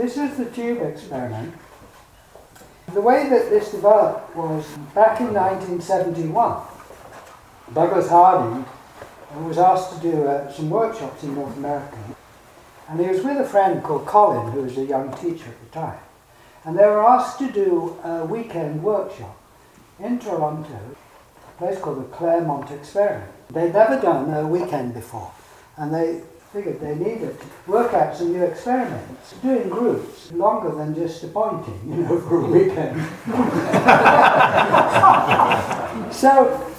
this is the tube experiment. The way that this developed was back in 1971. Douglas Harding was asked to do uh, some workshops in North America. And he was with a friend called Colin, who was a young teacher at the time. And they were asked to do a weekend workshop in Toronto, a place called the Claremont Experiment. They'd never done a weekend before. And they figured they needed to work out some new experiments, doing groups longer than just appointing, you know, for a weekend. so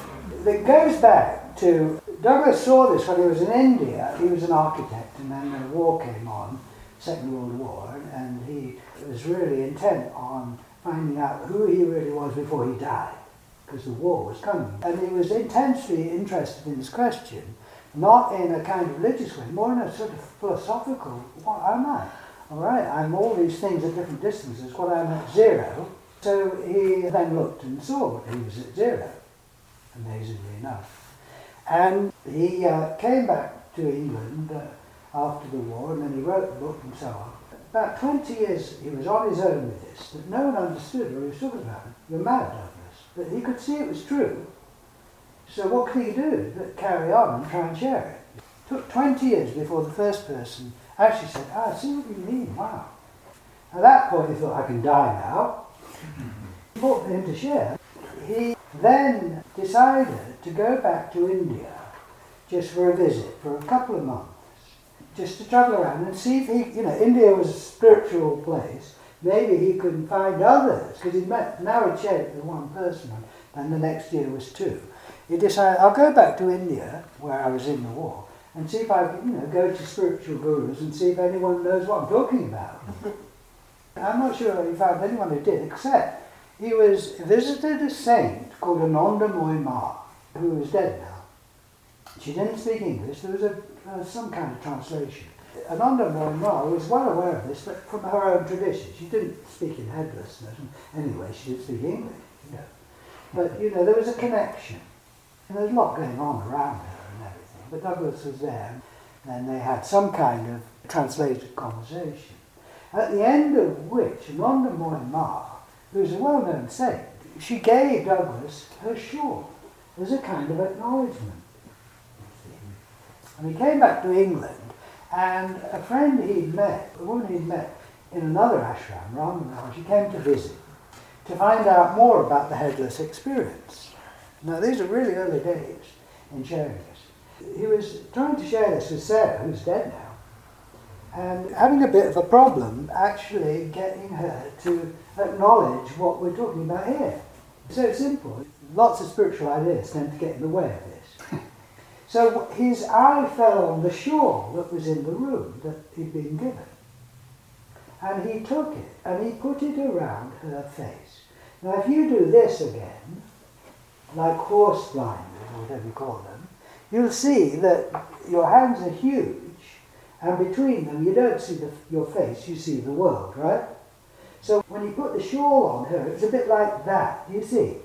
it goes back to Douglas saw this when he was in India. He was an architect, and then the war came on, Second World War, and he was really intent on finding out who he really was before he died, because the war was coming. And he was intensely interested in this question not in a kind of religious way, more in a sort of philosophical, what am I? All right, I'm all these things at different distances, what I'm at zero. So he then looked and saw that he was at zero, amazingly enough. And he uh, came back to England uh, after the war, and then he wrote the book and so on. About 20 years he was on his own with this, that no one understood what he was talking about. You're mad, Douglas. But he could see it was true, so what can he do but carry on and try and share it? It took 20 years before the first person actually said, ah, I see what you mean, wow. At that point he thought, I can die now. He for him to share. He then decided to go back to India just for a visit for a couple of months, just to travel around and see if he, you know, India was a spiritual place. Maybe he could find others, because he met, now he'd shared it with one person, and the next year was two he decided, I'll go back to India, where I was in the war, and see if I can, you know, go to spiritual gurus and see if anyone knows what I'm talking about. I'm not sure he found anyone who did, except he was visited a saint called Anandamoy Ma, who is dead now. She didn't speak English, there was a, uh, some kind of translation. Anandamoy Ma was well aware of this, but from her own tradition. She didn't speak in headlessness. Anyway, she didn't speak English, you know. But, you know, there was a connection. And there's a lot going on around her and everything. But Douglas was there, and they had some kind of translated conversation. At the end of which, Anandamoy Ma, who's a well-known saint, she gave Douglas her shawl as a kind of acknowledgement. And he came back to England, and a friend he'd met, a woman he'd met in another ashram, Ramana, she came to visit to find out more about the headless experience. Now, these are really early days in sharing this. He was trying to share this with Sarah, who's dead now, and having a bit of a problem actually getting her to acknowledge what we're talking about here. So simple. Lots of spiritual ideas tend to get in the way of this. so his eye fell on the shawl that was in the room that he'd been given. And he took it and he put it around her face. Now, if you do this again, like horse blinders, or whatever you call them, you'll see that your hands are huge, and between them you don't see the, your face, you see the world, right? So when you put the shawl on her, it's a bit like that, you see?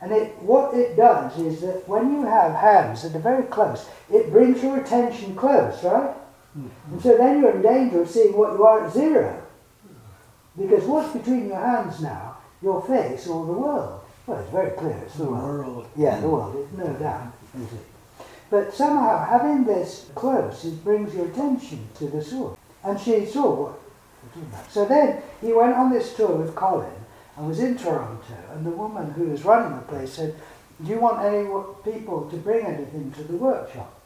And it, what it does is that when you have hands that are very close, it brings your attention close, right? Mm-hmm. And so then you're in danger of seeing what you are at zero. Because what's between your hands now? Your face or the world? Well, it's very clear. It's the, the world. world. Yeah, the world. No doubt. But somehow having this close, it brings your attention to the source. And she saw what. So then he went on this tour with Colin and was in Toronto. And the woman who was running the place said, "Do you want any people to bring anything to the workshop?"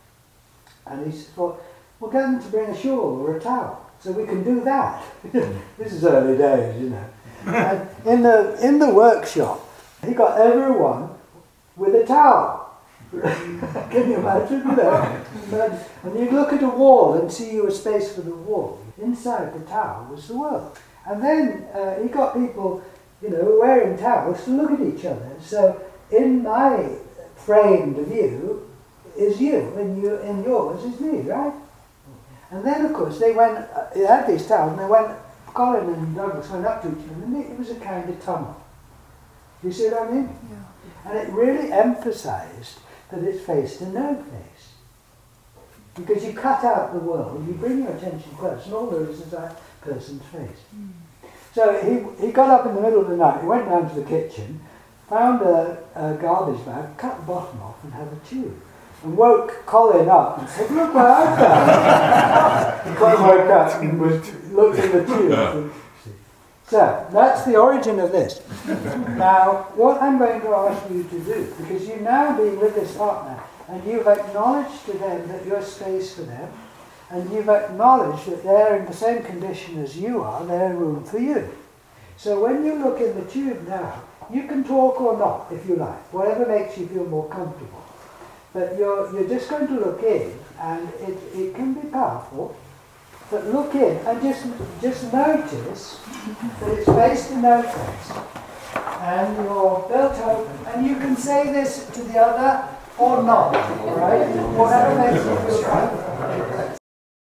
And he thought, "Well, get them to bring a shawl or a towel, so we can do that." this is early days, you know. and in the in the workshop, he got everyone with a towel. Can you imagine? You know? and you look at a wall and see a space for the wall. Inside the towel was the world. And then uh, he got people, you know, wearing towels to look at each other. So in my framed view is you, and you in yours is me, right? And then of course they went, uh, they had these towels, and they went, Colin and Douglas went up to each other, and it was a kind of tunnel. You see what I mean? Yeah. And it really emphasized that it's face to no face. Because you cut out the world, you bring your attention close, and all there is is that person's face. Hmm. So he, he got up in the middle of the night, he went down to the kitchen, found a, a garbage bag, cut the bottom off and had a chew. And woke Colin up and said, look what I've done. and Colin woke up and was, looked in the tube. So, that's the origin of this. now, what I'm going to ask you to do, because you've now been with this partner, and you've acknowledged to them that you're space for them, and you've acknowledged that they're in the same condition as you are, they're room for you. So when you look in the tube now, you can talk or not if you like, whatever makes you feel more comfortable. But you're, you're just going to look in, and it, it can be powerful, but look in and just, just notice that it's based in no face. And you're built open, and you can say this to the other or not, right? Whatever makes you feel comfortable.